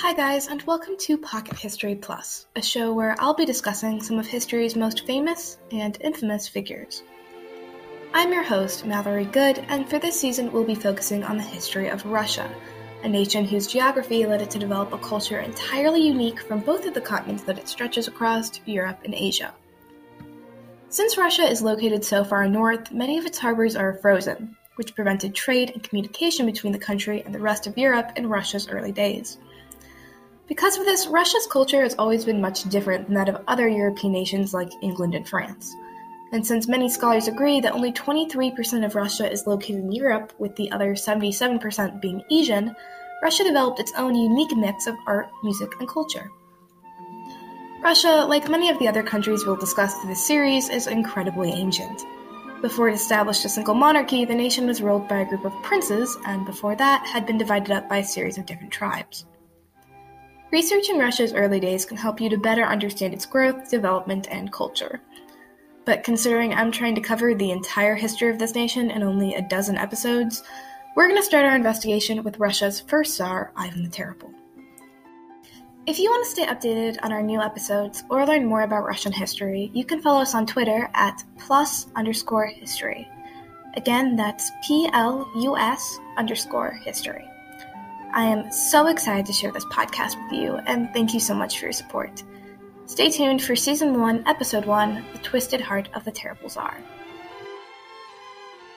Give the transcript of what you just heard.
Hi, guys, and welcome to Pocket History Plus, a show where I'll be discussing some of history's most famous and infamous figures. I'm your host, Mallory Good, and for this season, we'll be focusing on the history of Russia, a nation whose geography led it to develop a culture entirely unique from both of the continents that it stretches across Europe and Asia. Since Russia is located so far north, many of its harbors are frozen, which prevented trade and communication between the country and the rest of Europe in Russia's early days. Because of this, Russia's culture has always been much different than that of other European nations like England and France. And since many scholars agree that only 23% of Russia is located in Europe, with the other 77% being Asian, Russia developed its own unique mix of art, music, and culture. Russia, like many of the other countries we'll discuss through this series, is incredibly ancient. Before it established a single monarchy, the nation was ruled by a group of princes, and before that, had been divided up by a series of different tribes. Researching Russia's early days can help you to better understand its growth, development, and culture. But considering I'm trying to cover the entire history of this nation in only a dozen episodes, we're going to start our investigation with Russia's first Tsar, Ivan the Terrible. If you want to stay updated on our new episodes or learn more about Russian history, you can follow us on Twitter at plus underscore history. Again, that's P L U S underscore history. I am so excited to share this podcast with you, and thank you so much for your support. Stay tuned for Season 1, Episode 1 The Twisted Heart of the Terrible Tsar.